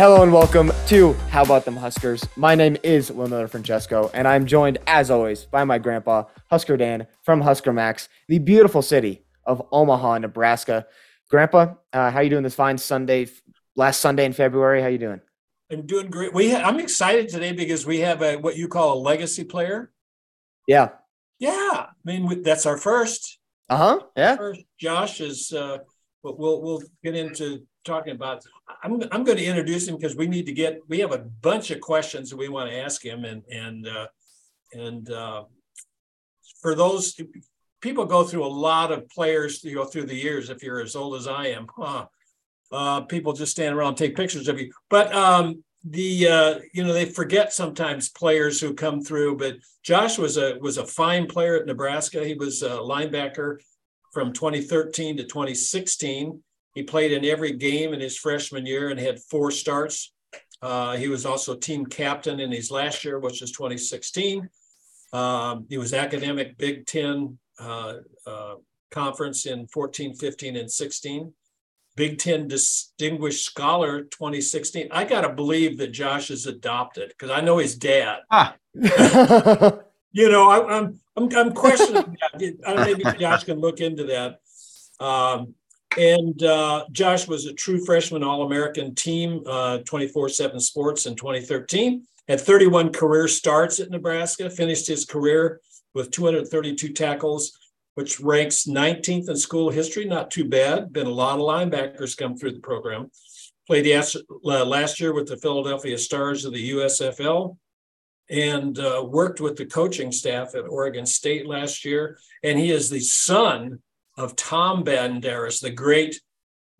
Hello and welcome to How About Them Huskers. My name is Leonardo Francesco, and I'm joined, as always, by my grandpa, Husker Dan from Husker Max, the beautiful city of Omaha, Nebraska. Grandpa, uh, how you doing this fine Sunday, last Sunday in February? How you doing? I'm doing great. We ha- I'm excited today because we have a what you call a legacy player. Yeah. Yeah, I mean we, that's our first. Uh huh. Yeah. First, Josh is. Uh, but we'll we'll get into talking about. I'm I'm going to introduce him because we need to get. We have a bunch of questions that we want to ask him, and and uh, and uh, for those people go through a lot of players you go through the years. If you're as old as I am, huh? Uh, people just stand around take pictures of you. But um, the uh, you know they forget sometimes players who come through. But Josh was a was a fine player at Nebraska. He was a linebacker from 2013 to 2016. He played in every game in his freshman year and had four starts. Uh, he was also team captain in his last year, which is 2016. Um, he was academic Big Ten uh, uh, conference in 14, 15, and 16. Big Ten Distinguished Scholar 2016. I got to believe that Josh is adopted because I know his dad. Ah. you know, I, am I'm, I'm questioning that. Maybe Josh can look into that. Um, and uh, Josh was a true freshman All American team, uh, 24 7 sports in 2013. Had 31 career starts at Nebraska, finished his career with 232 tackles, which ranks 19th in school history. Not too bad. Been a lot of linebackers come through the program. Played uh, last year with the Philadelphia Stars of the USFL and uh, worked with the coaching staff at Oregon State last year. And he is the son of Tom Banderas, the great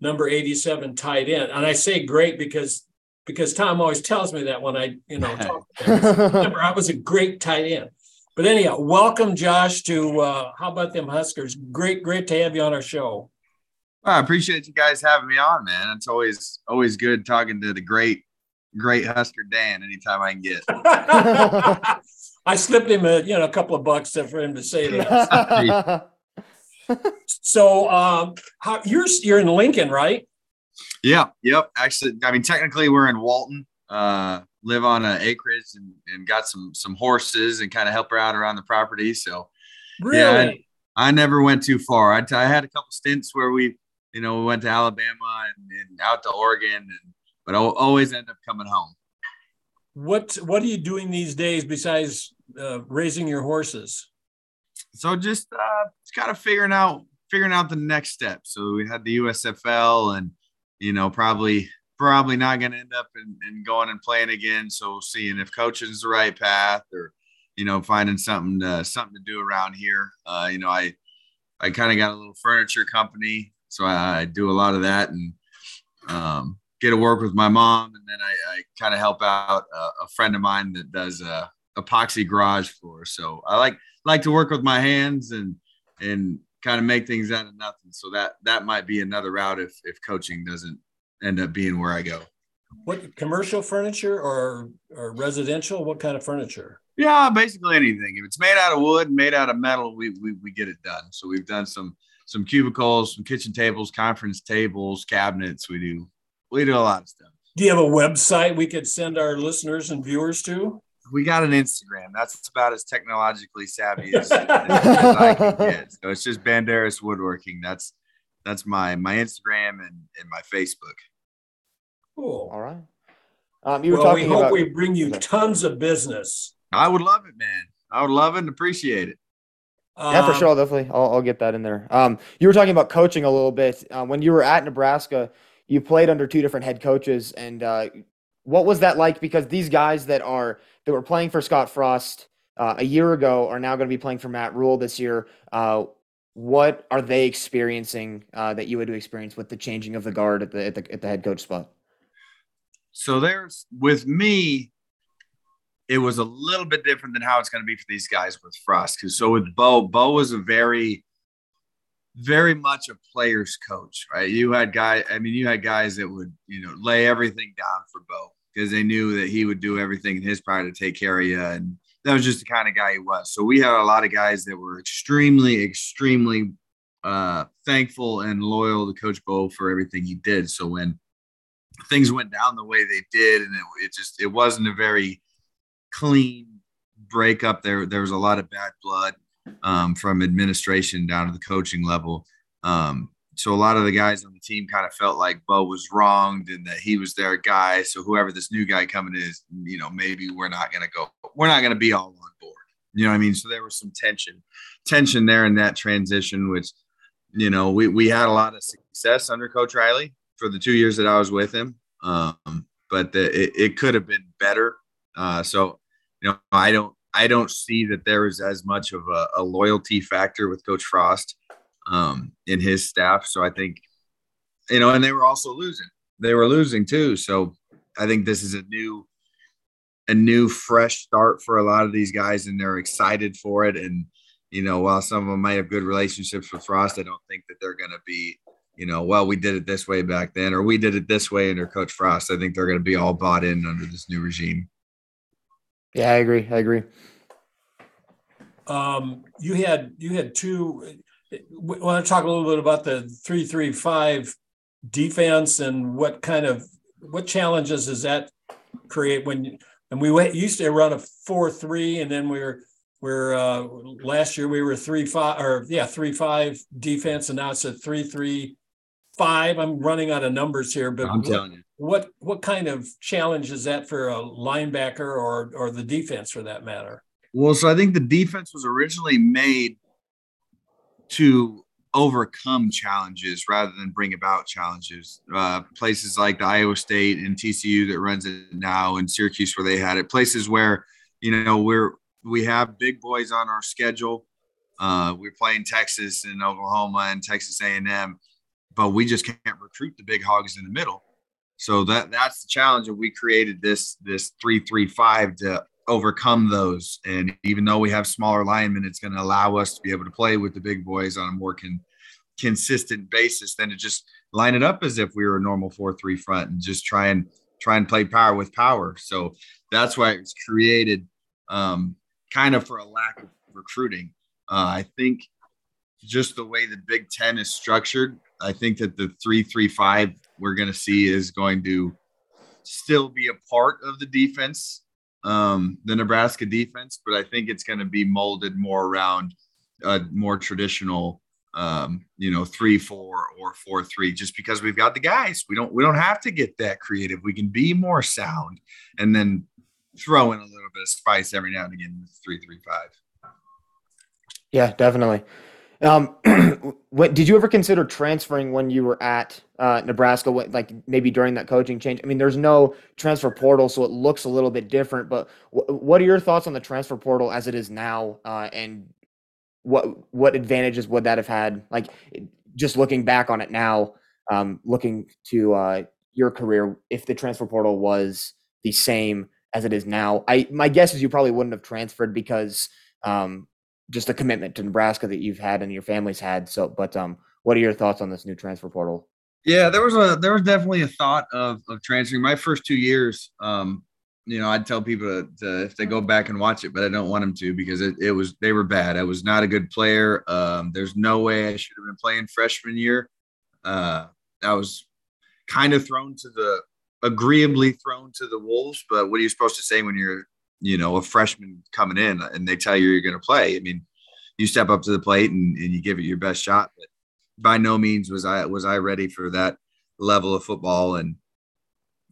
number 87 tight end. And I say great because because Tom always tells me that when I, you know, talk Remember, I was a great tight end. But anyhow, welcome, Josh, to uh, How About Them Huskers. Great, great to have you on our show. Well, I appreciate you guys having me on, man. It's always always good talking to the great, great Husker Dan anytime I can get. I slipped him a you know a couple of bucks for him to say that. so um, how, you're you're in Lincoln, right? Yeah. Yep. Actually, I mean, technically, we're in Walton. Uh, live on an acreage and, and got some some horses and kind of help her out around the property. So, really, yeah, I, I never went too far. I, I had a couple stints where we, you know, we went to Alabama and, and out to Oregon, and but I always end up coming home. What What are you doing these days besides uh, raising your horses? So just uh, kind of figuring out figuring out the next step. So we had the USFL, and you know, probably probably not going to end up in, in, going and playing again. So seeing if coaching is the right path or, you know, finding something to, something to do around here. Uh, you know, I, I kind of got a little furniture company. So I, I do a lot of that and um, get to work with my mom. And then I, I kind of help out a, a, friend of mine that does uh, epoxy garage floor. So I like, like to work with my hands and, and kind of make things out of nothing. So that, that might be another route if, if coaching doesn't end up being where I go. What commercial furniture or or residential? What kind of furniture? Yeah, basically anything. If it's made out of wood, made out of metal, we we, we get it done. So we've done some some cubicles, some kitchen tables, conference tables, cabinets. We do we do a lot of stuff. Do you have a website we could send our listeners and viewers to? We got an Instagram. That's about as technologically savvy as, as I can get. So it's just Banderas Woodworking. That's that's my my Instagram and and my Facebook. Cool. All right. Um, you were well, talking we hope about- we bring you tons of business. I would love it, man. I would love it and appreciate it. Yeah, for um, sure. Definitely. I'll, I'll, get that in there. Um, you were talking about coaching a little bit. Uh, when you were at Nebraska, you played under two different head coaches. And uh, what was that like? Because these guys that are that were playing for Scott Frost uh, a year ago are now going to be playing for Matt Rhule this year. Uh, what are they experiencing uh, that you would experience with the changing of the guard at the, at the at the head coach spot? So there's with me, it was a little bit different than how it's going to be for these guys with Frost. Because so with Bo, Bo was a very, very much a player's coach, right? You had guys, I mean, you had guys that would, you know, lay everything down for Bo because they knew that he would do everything in his power to take care of you. And that was just the kind of guy he was. So we had a lot of guys that were extremely, extremely uh, thankful and loyal to Coach Bo for everything he did. So when things went down the way they did, and it, it just it wasn't a very clean breakup. There there was a lot of bad blood um, from administration down to the coaching level. Um, so a lot of the guys on the team kind of felt like Bo was wronged and that he was their guy. So whoever this new guy coming is, you know, maybe we're not going to go, we're not going to be all on board. You know what I mean? So there was some tension, tension there in that transition, which, you know, we, we had a lot of success under Coach Riley for the two years that I was with him. Um, but the, it, it could have been better. Uh, so, you know, I don't, I don't see that there is as much of a, a loyalty factor with Coach Frost um, in his staff. So I think, you know, and they were also losing. They were losing too. So I think this is a new, a new fresh start for a lot of these guys, and they're excited for it. And you know, while some of them might have good relationships with Frost, I don't think that they're going to be, you know, well, we did it this way back then, or we did it this way under Coach Frost. I think they're going to be all bought in under this new regime. Yeah, I agree. I agree. Um, you had you had two. We want to talk a little bit about the three three five defense and what kind of what challenges does that create when and we went, used to run a four three and then we were we're uh, last year we were three five or yeah three five defense and now it's a three three five. I'm running out of numbers here, but I'm telling you, what what kind of challenge is that for a linebacker or or the defense for that matter? Well, so I think the defense was originally made to overcome challenges rather than bring about challenges. Uh, places like the Iowa State and TCU that runs it now, and Syracuse where they had it. Places where you know we're we have big boys on our schedule. Uh, we're playing Texas and Oklahoma and Texas A&M, but we just can't recruit the big hogs in the middle. So that that's the challenge, and we created this this three three five to overcome those. And even though we have smaller linemen, it's going to allow us to be able to play with the big boys on a more con- consistent basis than to just line it up as if we were a normal four three front and just try and try and play power with power. So that's why it's created um, kind of for a lack of recruiting. Uh, I think just the way the Big Ten is structured, I think that the three three five we're going to see is going to still be a part of the defense, um, the Nebraska defense, but I think it's going to be molded more around a more traditional, um, you know, three four or four three. Just because we've got the guys, we don't we don't have to get that creative. We can be more sound, and then throw in a little bit of spice every now and again with three three five. Yeah, definitely. Um, what did you ever consider transferring when you were at uh, Nebraska? What, like maybe during that coaching change? I mean, there's no transfer portal, so it looks a little bit different. But w- what are your thoughts on the transfer portal as it is now, uh, and what what advantages would that have had? Like just looking back on it now, um, looking to uh, your career, if the transfer portal was the same as it is now, I my guess is you probably wouldn't have transferred because um, just a commitment to Nebraska that you've had and your family's had. So, but um, what are your thoughts on this new transfer portal? Yeah, there was a there was definitely a thought of of transferring. My first two years, um, you know, I'd tell people to, to, if they go back and watch it, but I don't want them to because it, it was they were bad. I was not a good player. Um, there's no way I should have been playing freshman year. Uh, I was kind of thrown to the agreeably thrown to the wolves. But what are you supposed to say when you're you know a freshman coming in and they tell you you're going to play. I mean you step up to the plate and, and you give it your best shot but by no means was i was i ready for that level of football. And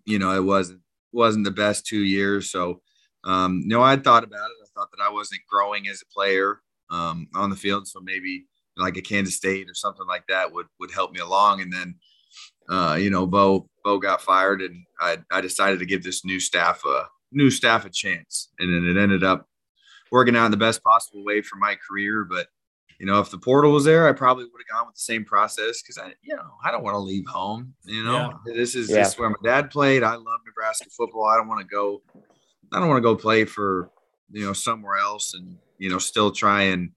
you know it wasn't wasn't the best two years. So um you know i thought about it. I thought that i wasn't growing as a player um on the field. So maybe like a kansas state or something like that would would help me along. And then uh you know bo bo got fired and i i decided to give this new staff a new staff a chance. And then it ended up working out in the best possible way for my career. But, you know, if the portal was there, I probably would have gone with the same process because I, you know, I don't want to leave home. You know, yeah. this is yeah. this is where my dad played. I love Nebraska football. I don't want to go, I don't want to go play for, you know, somewhere else and, you know, still try and,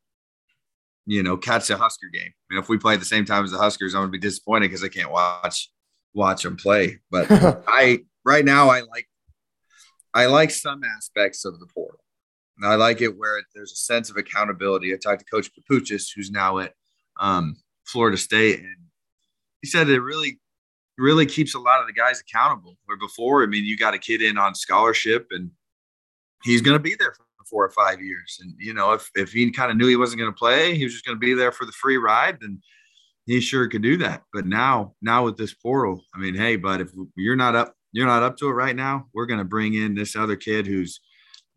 you know, catch a Husker game. I mean, if we play at the same time as the Huskers, I'm gonna be disappointed because I can't watch watch them play. But I right now I like I like some aspects of the portal. I like it where there's a sense of accountability. I talked to Coach Papuchis, who's now at um, Florida State, and he said it really, really keeps a lot of the guys accountable. Where before, I mean, you got a kid in on scholarship and he's going to be there for four or five years. And, you know, if, if he kind of knew he wasn't going to play, he was just going to be there for the free ride, then he sure could do that. But now, now with this portal, I mean, hey, but if you're not up, you're not up to it right now, we're going to bring in this other kid who's,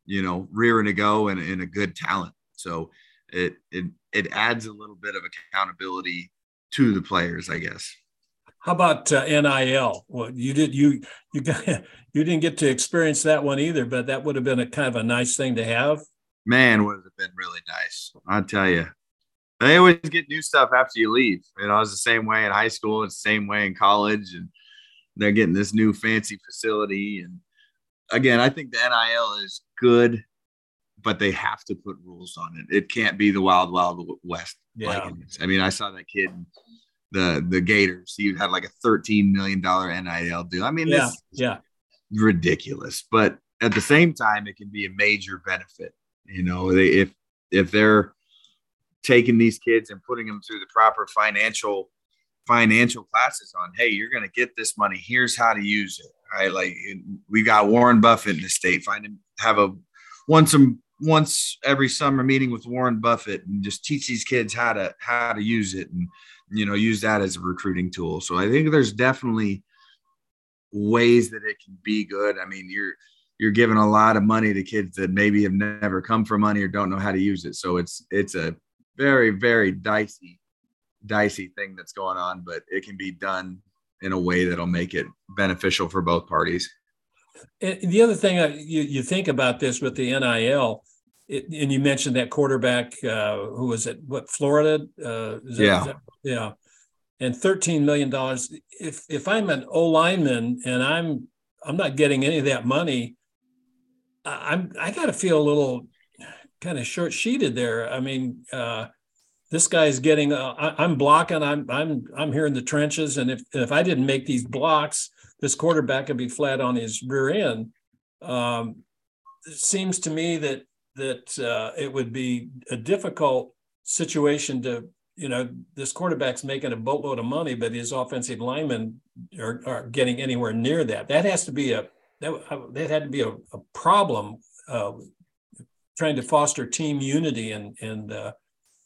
you know, rearing to go and, and a good talent. So it, it, it adds a little bit of accountability to the players, I guess. How about uh, NIL? Well, you did you you got you didn't get to experience that one either, but that would have been a kind of a nice thing to have. Man, would have been really nice. I tell you, they always get new stuff after you leave. You know, it's the same way in high school. It's the same way in college, and they're getting this new fancy facility. And again, I think the NIL is good, but they have to put rules on it. It can't be the wild, wild west. Yeah. I mean, I saw that kid the the Gators. He had like a thirteen million dollar NIL deal. I mean, yeah, yeah, ridiculous. But at the same time, it can be a major benefit. You know, they, if if they're taking these kids and putting them through the proper financial financial classes on hey you're going to get this money. Here's how to use it right? Like we got warren buffett in the state. Find him have a once a once every summer meeting with warren buffett and just teach these kids how to how to use it and you know use that as a recruiting tool. So i think there's definitely ways that it can be good. I mean you're you're giving a lot of money to kids that maybe have never come for money or don't know how to use it. So it's it's a very very dicey dicey thing that's going on but it can be done in a way that'll make it beneficial for both parties and the other thing you, you think about this with the nil it, and you mentioned that quarterback uh, who was at what Florida? Uh, that, yeah, that, yeah, and thirteen million dollars. If if I'm an O lineman and I'm I'm not getting any of that money, I'm I got to feel a little kind of short sheeted there. I mean, uh, this guy's getting. Uh, I, am blocking. I'm I'm I'm here in the trenches, and if if I didn't make these blocks, this quarterback would be flat on his rear end. Um, it seems to me that that uh, it would be a difficult situation to, you know, this quarterback's making a boatload of money, but his offensive linemen are, are getting anywhere near that. That has to be a that, uh, that had to be a, a problem uh, trying to foster team unity and and uh,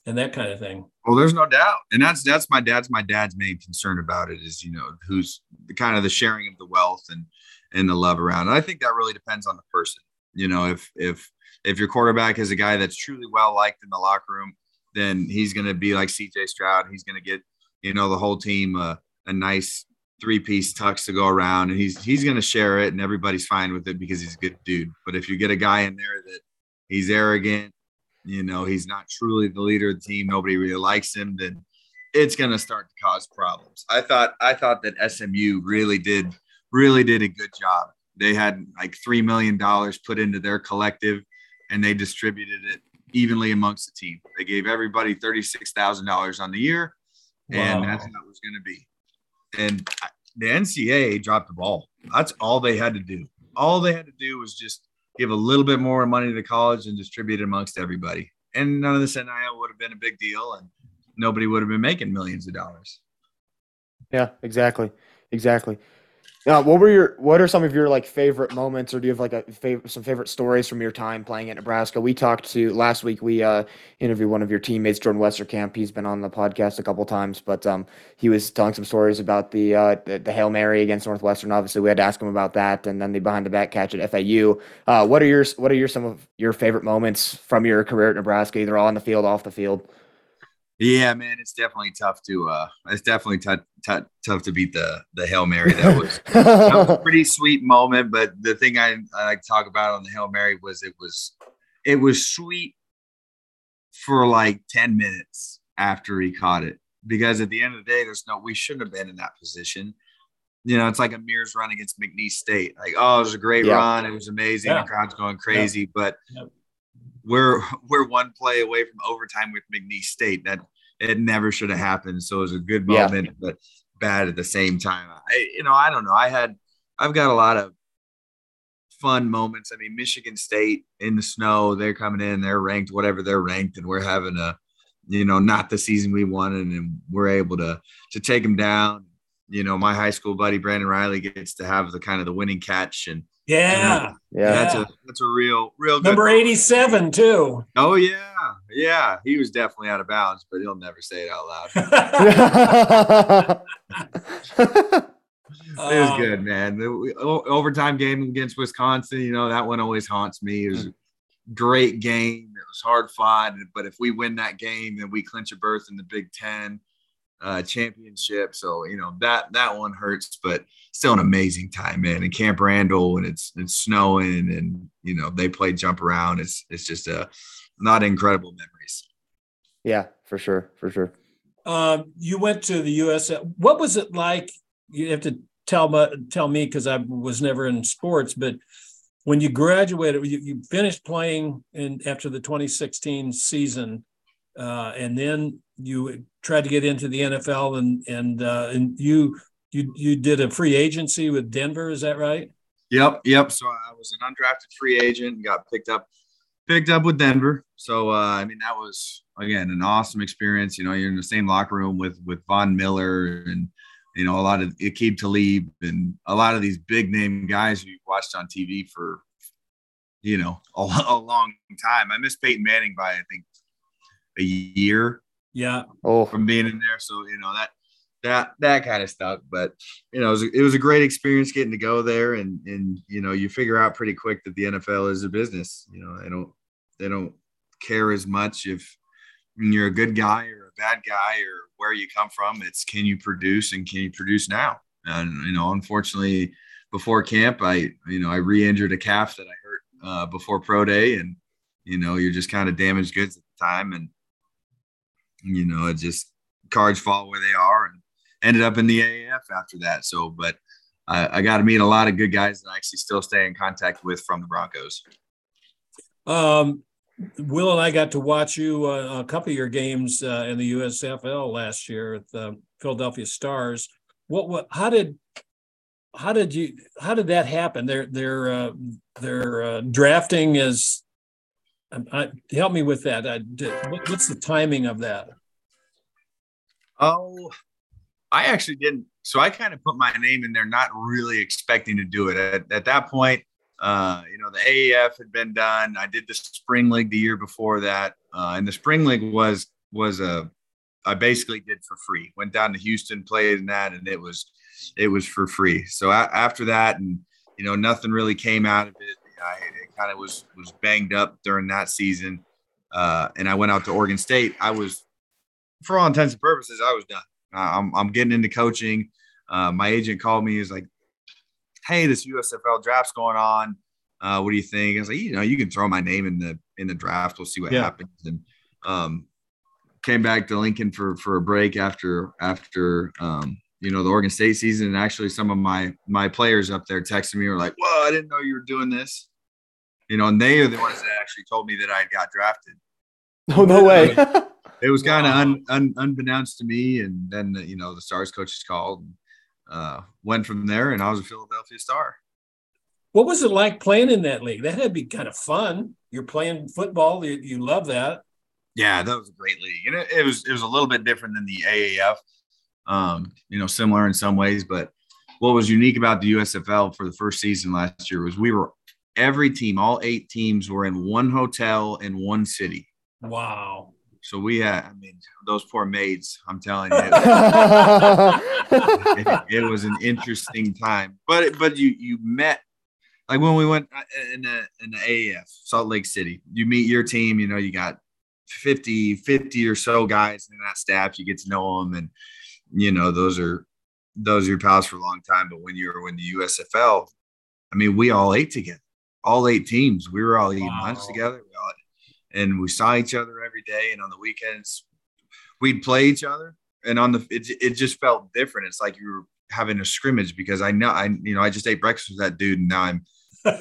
and that kind of thing. Well, there's no doubt, and that's that's my dad's my dad's main concern about it is you know who's the kind of the sharing of the wealth and and the love around. And I think that really depends on the person. You know, if if if your quarterback is a guy that's truly well liked in the locker room, then he's going to be like CJ Stroud. He's going to get, you know, the whole team uh, a nice three piece tux to go around and he's he's going to share it and everybody's fine with it because he's a good dude. But if you get a guy in there that he's arrogant, you know, he's not truly the leader of the team, nobody really likes him, then it's going to start to cause problems. I thought I thought that SMU really did really did a good job. They had like 3 million dollars put into their collective and they distributed it evenly amongst the team. They gave everybody $36,000 on the year, and wow. that's how it was going to be. And the NCAA dropped the ball. That's all they had to do. All they had to do was just give a little bit more money to the college and distribute it amongst everybody. And none of this NIL would have been a big deal, and nobody would have been making millions of dollars. Yeah, exactly. Exactly. Now, what were your what are some of your like favorite moments, or do you have like a favorite some favorite stories from your time playing at Nebraska? We talked to last week. We uh, interviewed one of your teammates, Jordan Westerkamp. He's been on the podcast a couple times, but um, he was telling some stories about the, uh, the, the hail mary against Northwestern. Obviously, we had to ask him about that, and then the behind the back catch at FAU. Uh, what are your what are your some of your favorite moments from your career at Nebraska, either on the field, off the field? Yeah, man, it's definitely tough to uh it's definitely tough t- tough to beat the the Hail Mary. That was, that was a pretty sweet moment, but the thing I, I like to talk about on the Hail Mary was it was it was sweet for like 10 minutes after he caught it. Because at the end of the day, there's no we shouldn't have been in that position. You know, it's like Ameer's run against McNeese State. Like, oh, it was a great yeah. run. It was amazing. Yeah. The crowd's going crazy. Yeah. But we're we're one play away from overtime with McNeese State. That it never should have happened. So it was a good moment, yeah. but bad at the same time. I you know I don't know. I had I've got a lot of fun moments. I mean, Michigan State in the snow, they're coming in, they're ranked whatever they're ranked, and we're having a you know not the season we wanted, and we're able to to take them down. you know, my high school buddy Brandon Reilly gets to have the kind of the winning catch, and yeah, yeah, that's a that's a real real number moment. eighty-seven too. Oh yeah, yeah, he was definitely out of bounds, but he'll never say it out loud. it was Um, good, man. The overtime game against Wisconsin, you know, that one always haunts me. It was a great game. It was hard fought, but if we win that game, then we clinch a berth in the Big Ten uh, championship. So you know that that one hurts, but still an amazing time, man. In Camp Randall, and it's it's snowing, and you know they play jump around. It's it's just a not incredible memories. yeah, for sure, for sure. Um, you went to the US. What was it like? You have to tell me, tell me because I was never in sports, but when you graduated, you, you finished playing in after the 2016 season, uh, and then you tried to get into the NFL, and and uh, and you you you did a free agency with Denver. Is that right? Yep, yep. So I was an undrafted free agent and got picked up picked up with Denver. So uh, I mean that was again an awesome experience. You know, you're in the same locker room with with Von Miller and you know a lot of Aqib Talib and a lot of these big name guys you watched on TV for you know a, a long time. I missed Peyton Manning by I think a year Yeah. Oh, from being in there. So you know that that that kind of stuff. But you know, it was, a, it was a great experience getting to go there, and and you know, you figure out pretty quick that the NFL is a business. You know, they don't they don't care as much if you're a good guy or a bad guy or where you come from. It's can you produce and can you produce now? And you know, unfortunately, before camp, I you know I re-injured a calf that I hurt uh, before pro day, and you know, you're just kind of damaged goods at the time, and you know, it just cards fall where they are and ended up in the AAF after that. So, but I, I got to meet a lot of good guys that I actually still stay in contact with from the Broncos. Um, Will and I got to watch you uh, a couple of your games uh, in the USFL last year at the Philadelphia Stars. What, what, how did, how did you, how did that happen? Their, their, uh, their uh, drafting is, I, help me with that. I, what's the timing of that? Oh, I actually didn't. So I kind of put my name in there, not really expecting to do it. At, at that point, uh, you know, the AAF had been done. I did the spring league the year before that, uh, and the spring league was was a I basically did for free. Went down to Houston, played in that, and it was it was for free. So a- after that, and you know, nothing really came out of it. I kind of was was banged up during that season, uh, and I went out to Oregon State. I was, for all intents and purposes, I was done. I'm I'm getting into coaching. Uh, my agent called me. He's like, "Hey, this USFL draft's going on. Uh, what do you think?" I was like, "You know, you can throw my name in the in the draft. We'll see what Yeah. happens." And um, came back to Lincoln for for a break after after um, you know the Oregon State season. And actually, some of my my players up there texted me were like, "Whoa, I didn't know you were doing this." You know, and they are the ones that actually told me that I got drafted. oh no way. It was kind of un, un, unbeknownst to me, and then you know the Stars coaches called, and, uh, went from there, and I was a Philadelphia Star. What was it like playing in that league? That had to be kind of fun. You're playing football. You, you love that. Yeah, that was a great league, and it, it was it was a little bit different than the AAF. Um, you know, similar in some ways, but what was unique about the USFL for the first season last year was we were every team, all eight teams, were in one hotel in one city. Wow. So we had, I mean, those poor maids. I'm telling you, it, it was an interesting time. But but you you met like when we went uh, in the in the AAF Salt Lake City. You meet your team. You know you got 50 50 or so guys in that staff. You get to know them, and you know those are those are your pals for a long time. But when you were in the USFL, I mean, we all ate together. All eight teams. We were all eating lunch together. We all, and we saw each other every day. And on the weekends, we'd play each other and on the it, it just felt different it's like you were having a scrimmage because i know i you know i just ate breakfast with that dude and now i'm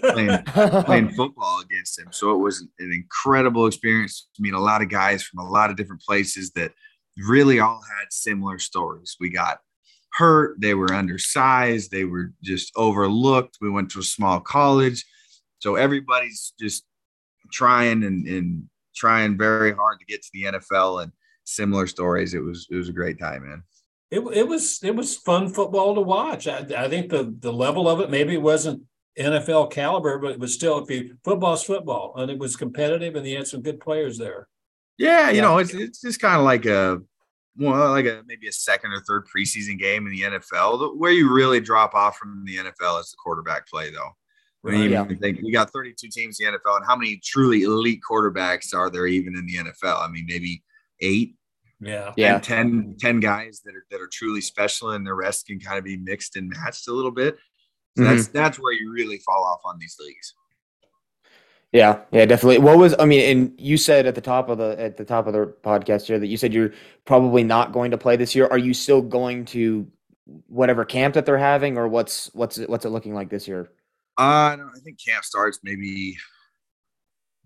playing playing football against him so it was an incredible experience to meet a lot of guys from a lot of different places that really all had similar stories we got hurt they were undersized they were just overlooked we went to a small college so everybody's just trying and, and trying very hard to get to the nfl and similar stories. It was it was a great time, man. it, it was it was fun football to watch. I, I think the the level of it maybe it wasn't NFL caliber, but it was still if you football's football and it was competitive and you had some good players there. Yeah, you yeah. know, it's it's just kind of like a well, like a maybe a second or third preseason game in the NFL. Where you really drop off from the NFL is the quarterback play, though. Right. I mean, yeah. think we got 32 teams in the NFL, and how many truly elite quarterbacks are there even in the NFL? I mean, maybe eight. Yeah. Yeah. 10, 10 guys that are that are truly special, and the rest can kind of be mixed and matched a little bit. So mm-hmm. that's that's where you really fall off on these leagues. Yeah, yeah, definitely. What was I mean, and you said at the top of the at the top of the podcast here that you said you're probably not going to play this year. Are you still going to whatever camp that they're having, or what's what's it, what's it looking like this year? Uh, I think camp starts maybe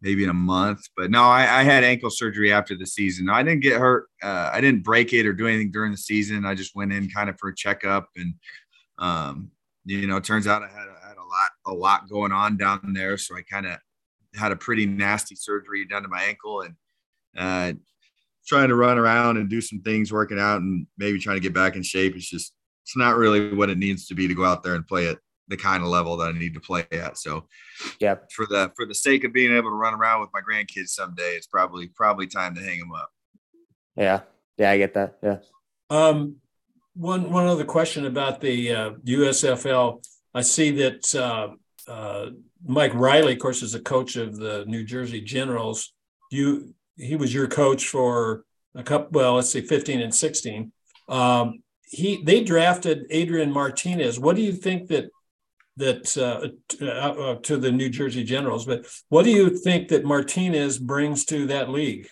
maybe in a month. But no, I, I, had ankle surgery after the season. I didn't get hurt. Uh, I didn't break it or do anything during the season. I just went in kind of for a checkup, and um, you know, it turns out I had, I had a lot a lot going on down there, so I kind of had a pretty nasty surgery done to my ankle, and uh, trying to run around and do some things, working out, and maybe trying to get back in shape. It's just it's not really what it needs to be to go out there and play at the kind of level that I need to play at. So, yeah, for the for the sake of being able to run around with my grandkids someday, it's probably probably time to hang them up. Yeah, yeah, I get that. Yeah. Um, one one other question about the uh, USFL. I see that uh, uh, Mike Riley, of course, is a coach of the New Jersey Generals. You he was your coach for a couple. Well, let's say fifteen and sixteen. Um, he they drafted Adrian Martinez. What do you think that that uh, uh, uh, to the New Jersey Generals. But what do you think that Martinez brings to that league?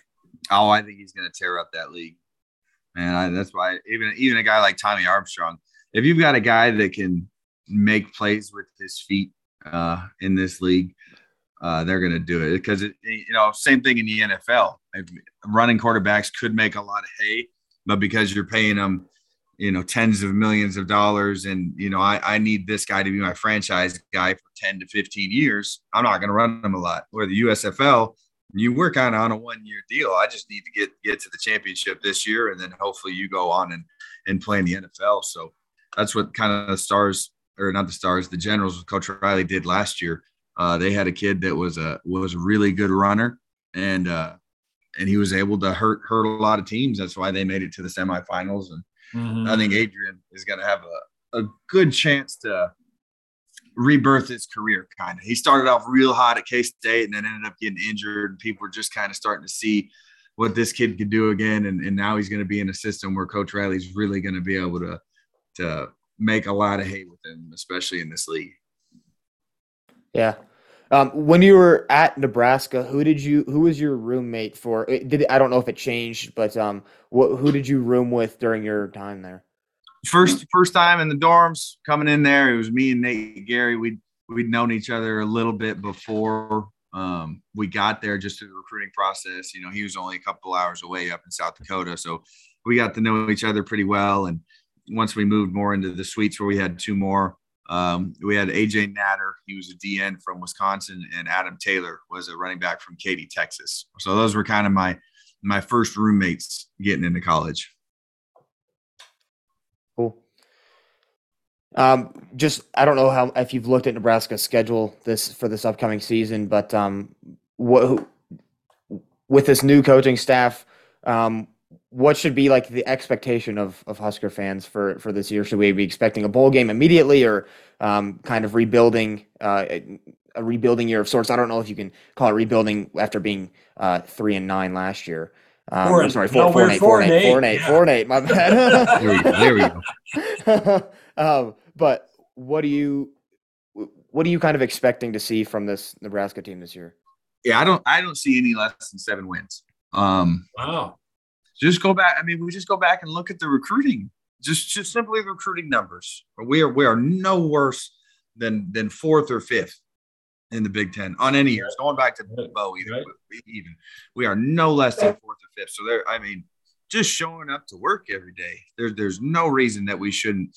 Oh, I think he's going to tear up that league, and I, that's why even even a guy like Tommy Armstrong, if you've got a guy that can make plays with his feet uh, in this league, uh, they're going to do it. Because it, you know same thing in the NFL. Running quarterbacks could make a lot of hay, but because you're paying them you know tens of millions of dollars and you know I, I need this guy to be my franchise guy for 10 to 15 years i'm not going to run him a lot. Where the usfl you work of on a one year deal. I just need to get get to the championship this year and then hopefully you go on and and play in the nfl so that's what kind of stars or not the stars the generals coach riley did last year uh, they had a kid that was a was a really good runner and uh and he was able to hurt hurt a lot of teams that's why they made it to the semifinals and Mm-hmm. I think Adrian is going to have a, a good chance to rebirth his career kind of. He started off real hot at K State and then ended up getting injured. And people were just kind of starting to see what this kid could do again. And, and now he's going to be in a system where Coach Riley's really going to be able to, to make a lot of hay with him, especially in this league. Yeah. Um, when you were at Nebraska, who did you? Who was your roommate for? Did I don't know if it changed, but um, what, who did you room with during your time there? First, first time in the dorms coming in there, it was me and Nate Gerry. We'd we'd known each other a little bit before um, we got there, just through the recruiting process. You know, he was only a couple hours away up in South Dakota, so we got to know each other pretty well. And once we moved more into the suites where we had two more um, we had AJ Natter, he was a DN from Wisconsin, and Adam Taylor was a running back from Katy, Texas. So those were kind of my my first roommates getting into college. Cool. Um, just I don't know how if you've looked at Nebraska's schedule this for this upcoming season, but um, what with this new coaching staff, um, what should be like the expectation of of Husker fans for for this year? Should we be expecting a bowl game immediately, or um, kind of rebuilding uh, a rebuilding year of sorts? I don't know if you can call it rebuilding after being uh, three and nine last year. Um, four, sorry, four, no, four, and eight, four, and eight, four and eight, four and eight. My bad. there, we go, there we go. um, but what do you what are you kind of expecting to see from this Nebraska team this year? Yeah, I don't I don't see any less than seven wins. Um, wow just go back. I mean, we just go back and look at the recruiting, just just simply recruiting numbers. We are we are no worse than than fourth or fifth in the Big Ten on any years. Going back to Bo, even, right. even we are no less than fourth or fifth. So there, I mean, just showing up to work every day. There's there's no reason that we shouldn't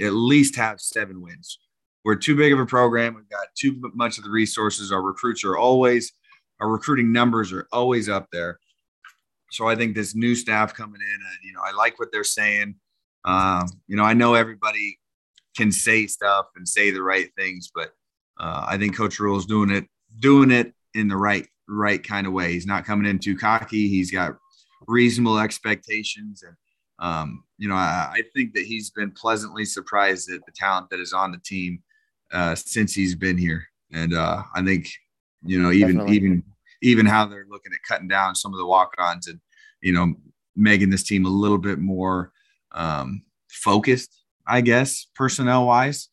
at least have seven wins. We're too big of a program. We've got too much of the resources. Our recruits are always, our recruiting numbers are always up there. So I think this new staff coming in, and you know, I like what they're saying. Um, you know, I know everybody can say stuff and say the right things, but uh, I think Coach Rhule is doing it doing it in the right right kind of way. He's not coming in too cocky. He's got reasonable expectations, and um, you know, I, I, think that he's been pleasantly surprised at the talent that is on the team uh, since he's been here. And uh, I think you know even Definitely. even even how they're looking at cutting down some of the walk-ons and you know making this team a little bit more um, focused, I guess, personnel wise.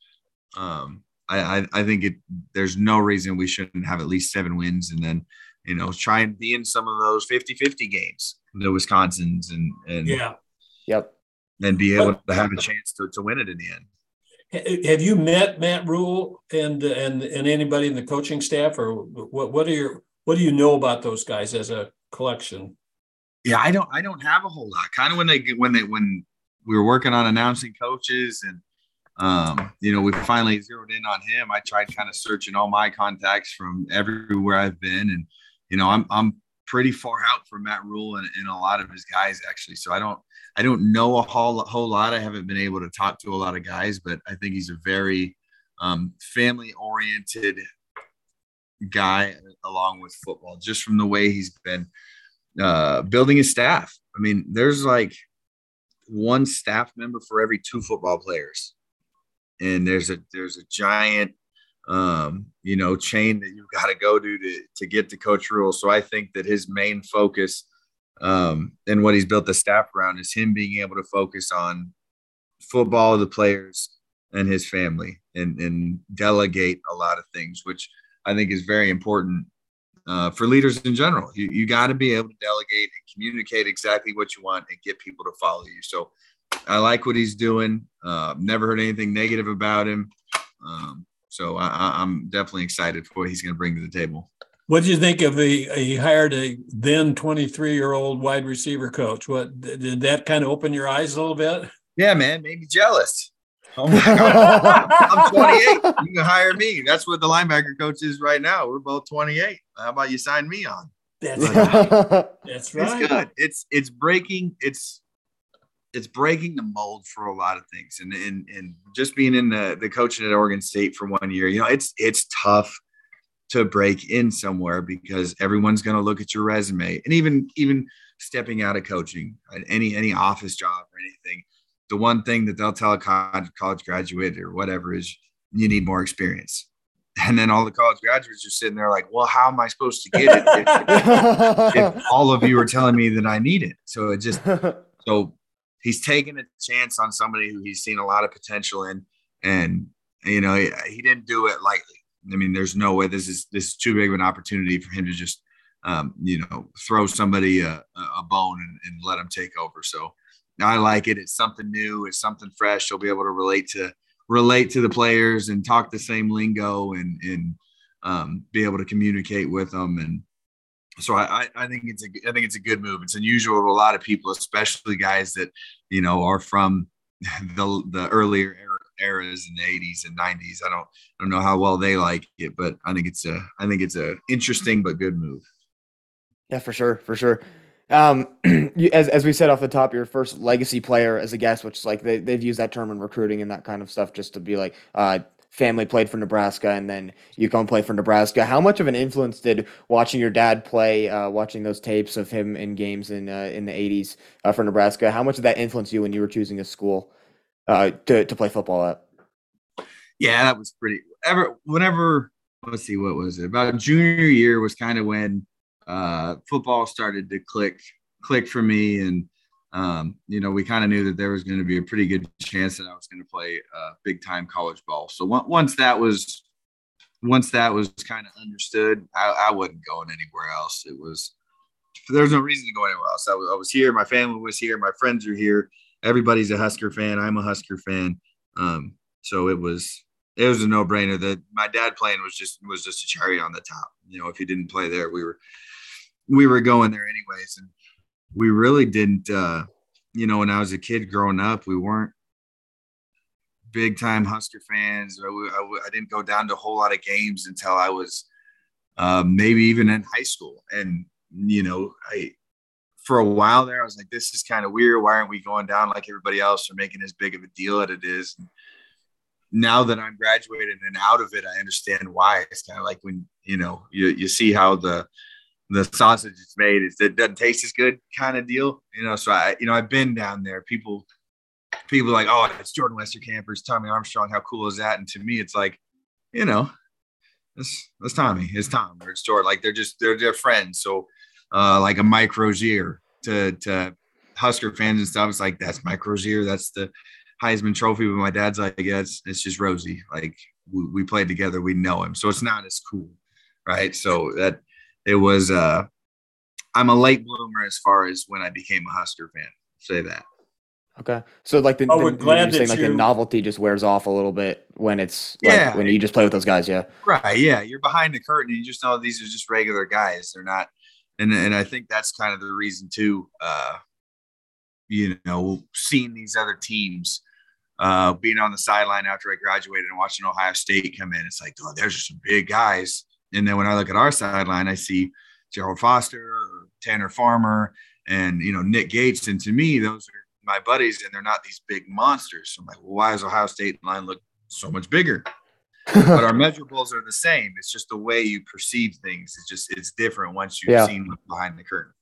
Um, I, I, think it. There's no reason we shouldn't have at least seven wins, and then you know try and be in some of those 50-50 games, the Wisconsins and and yeah, yep, and be able to have a chance to, to win it in the end. Have you met Matt Rhule and and and anybody in the coaching staff, or what? What are your what do you know about those guys as a collection? Yeah, I don't I don't have a whole lot. Kind of when they when they when we were working on announcing coaches and um, you know, we finally zeroed in on him. I tried kind of searching all my contacts from everywhere I've been, and you know, I'm I'm pretty far out from Matt Rhule and, and a lot of his guys actually. So I don't I don't know a whole whole lot. I haven't been able to talk to a lot of guys, but I think he's a very um, family oriented guy along with football, just from the way he's been uh, building his staff. I mean, there's like one staff member for every two football players and there's a there's a giant um, you know chain that you've got to go to to to get to Coach Rhule. So I think that his main focus um, and what he's built the staff around is him being able to focus on football, the players, and his family, and and delegate a lot of things, which I think is very important uh, for leaders in general. You, you got to be able to delegate and communicate exactly what you want and get people to follow you. So I like what he's doing. Uh, never heard anything negative about him. Um, so I, am definitely excited for what he's going to bring to the table. What do you think of a, he hired a then 23 year old wide receiver coach? What did that kind of open your eyes a little bit? Yeah, man, made me jealous. Oh my God. I'm 28. You can hire me. That's what the linebacker coach is right now. We're both 28. How about you sign me on? That's right. That's right. It's good. It's it's breaking. It's it's breaking the mold for a lot of things. And and and just being in the the coaching at Oregon State for one year, you know, it's it's tough to break in somewhere because everyone's going to look at your resume and even even stepping out of coaching any any office job or anything the one thing that they'll tell a college graduate or whatever is you need more experience and then all the college graduates are sitting there like well how am i supposed to get it if, if all of you are telling me that i need it so it just so he's taking a chance on somebody who he's seen a lot of potential in, and you know he, he didn't do it lightly. I mean, there's no way this is this is too big of an opportunity for him to just um, you know throw somebody a, a bone and, and let him take over. So I like it. It's something new. It's something fresh. He'll be able to relate to relate to the players and talk the same lingo and and um, be able to communicate with them and so I, I think it's a I think it's a good move. It's unusual to a lot of people, especially guys that you know are from the the earlier eras in the 80s and 90s. I don't I don't know how well they like it, but I think it's a I think it's a interesting but good move. Yeah, for sure, for sure. Um, as as we said off the top, your first legacy player as a guest, which is like they they've used that term in recruiting and that kind of stuff, just to be like, uh, family played for Nebraska and then you come play for Nebraska. How much of an influence did watching your dad play, uh, watching those tapes of him in games in uh, in the 80s uh, for Nebraska, how much did that influence you when you were choosing a school uh, to, to play football at? Yeah, that was pretty. Ever, whenever, let's see, what was it? About junior year was kind of when uh, football started to click click for me and um, you know, we kind of knew that there was going to be a pretty good chance that I was going to play uh, big time college ball. So once that was, once that was kind of understood, I, I, wasn't going anywhere else. It was, there was no reason to go anywhere else. I was, was here. My family was here. My friends are here. Everybody's a Husker fan. I'm a Husker fan. Um, so it was, it was a no brainer that my dad playing was just, was just a cherry on the top. You know, if he didn't play there, we were, we were going there anyways. And, we really didn't uh you know when i was a kid growing up we weren't big time husker fans I, I, I didn't go down to a whole lot of games until i was uh, maybe even in high school and you know i for a while there, I was like, this is kind of weird. Why aren't we going down like everybody else or making as big of a deal as it is? And now that I'm graduated and out of it, I understand why. It's kind of like when, you know, you, you see how the, the sausage is made. it doesn't taste as good kind of deal, you know? So I, you know, I've been down there. People, people like, oh, it's Jordan Westerkamp, Campers, Tommy Armstrong. How cool is that? And to me, it's like, you know, it's, it's Tommy, it's Tom, or it's Jordan. Like they're just, they're, they're friends. So, uh, like a Mike Rozier to, to Husker fans and stuff. It's like, that's Mike Rozier. That's the Heisman trophy. But my dad's like, yeah, it's, it's just Rosie. Like we, we played together. We know him. So it's not as cool. Right. So that it was, uh, I'm a late bloomer as far as when I became a Husker fan. Say that. Okay, so like the, Oh, the we're glad saying that like the novelty just wears off a little bit when it's like Yeah. when you just play with those guys. Yeah. Right. Yeah. You're behind the curtain and you just know these are just regular guys. They're not. And, and I think that's kind of the reason too, uh, you know, seeing these other teams, uh, being on the sideline after I graduated and watching Ohio State come in, it's like, oh, there's just some big guys. And then when I look at our sideline, I see Gerald Foster, or Tanner Farmer, and you know Nick Gates, and to me, those are my buddies, and they're not these big monsters. So I'm like, well, why does Ohio State line look so much bigger? but our measurables are the same. It's just the way you perceive things. It's just it's different once you've Yeah. seen behind the curtain.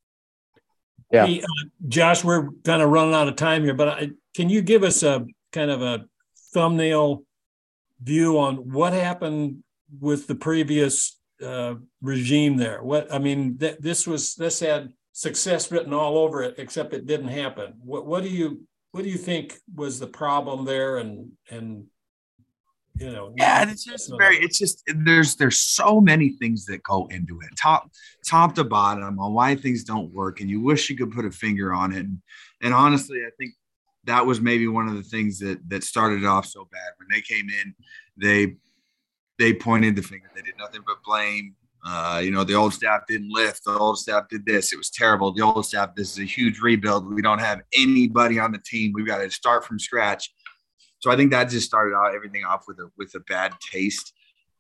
Yeah. Hey, uh, Josh, we're kind of running out of time here, but I, can you give us a kind of a thumbnail view on what happened with the previous uh, regime there? What I mean, th- this was this had success written all over it, except it didn't happen. What what do you what do you think was the problem there? And and you know, Yeah, it's just very. It's just there's there's so many things that go into it, top top to bottom, on why things don't work, and you wish you could put a finger on it. And, and honestly, I think that was maybe one of the things that that started off so bad when they came in. They they pointed the finger. They did nothing but blame. Uh, you know, the old staff didn't lift. The old staff did this. It was terrible. The old staff. This is a huge rebuild. We don't have anybody on the team. We've got to start from scratch. So I think that just started out everything off with a with a bad taste.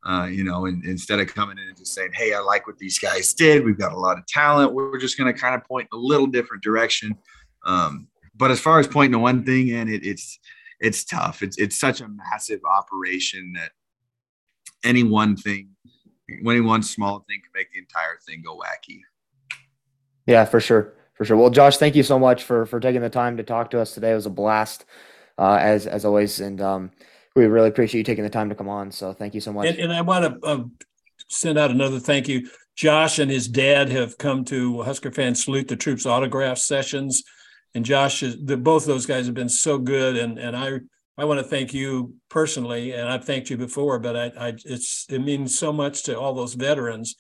Uh, you know, and instead of coming in and just saying, "Hey, I like what these guys did. We've got a lot of talent. We're just going to kind of point in a little different direction." Um, but as far as pointing to one thing, and it, it's it's tough. It's it's such a massive operation that any one thing, any one small thing can make the entire thing go wacky. Yeah, for sure, for sure. Well, Josh, thank you so much for for taking the time to talk to us today. It was a blast, uh, as as always, and um, we really appreciate you taking the time to come on. So thank you so much. And, and I want to uh, send out another thank you. Josh and his dad have come to Husker Fan Salute the Troops autograph sessions. And Josh, is, the, both those guys have been so good. And, and I, I want to thank you personally. And I've thanked you before, but I, I, it's, it means so much to all those veterans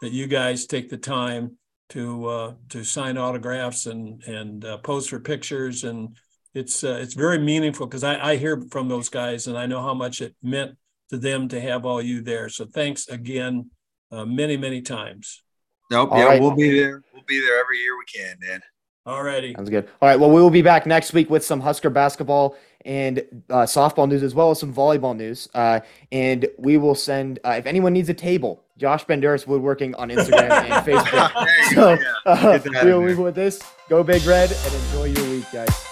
that you guys take the time to, uh, to sign autographs and, and uh, pose for pictures. And it's, uh, it's very meaningful because I, I hear from those guys and I know how much it meant to them to have all you there. So thanks again, uh, many, many times. Nope. All yeah, right. we'll be there. We'll be there every year we can, man. All righty. Sounds good. All right. Well, we will be back next week with some Husker basketball and uh, softball news, as well as some volleyball news. Uh, and we will send uh, if anyone needs a table. Josh Banderas Woodworking on Instagram and Facebook. So uh, we'll leave there. with this. Go Big Red and enjoy your week, guys.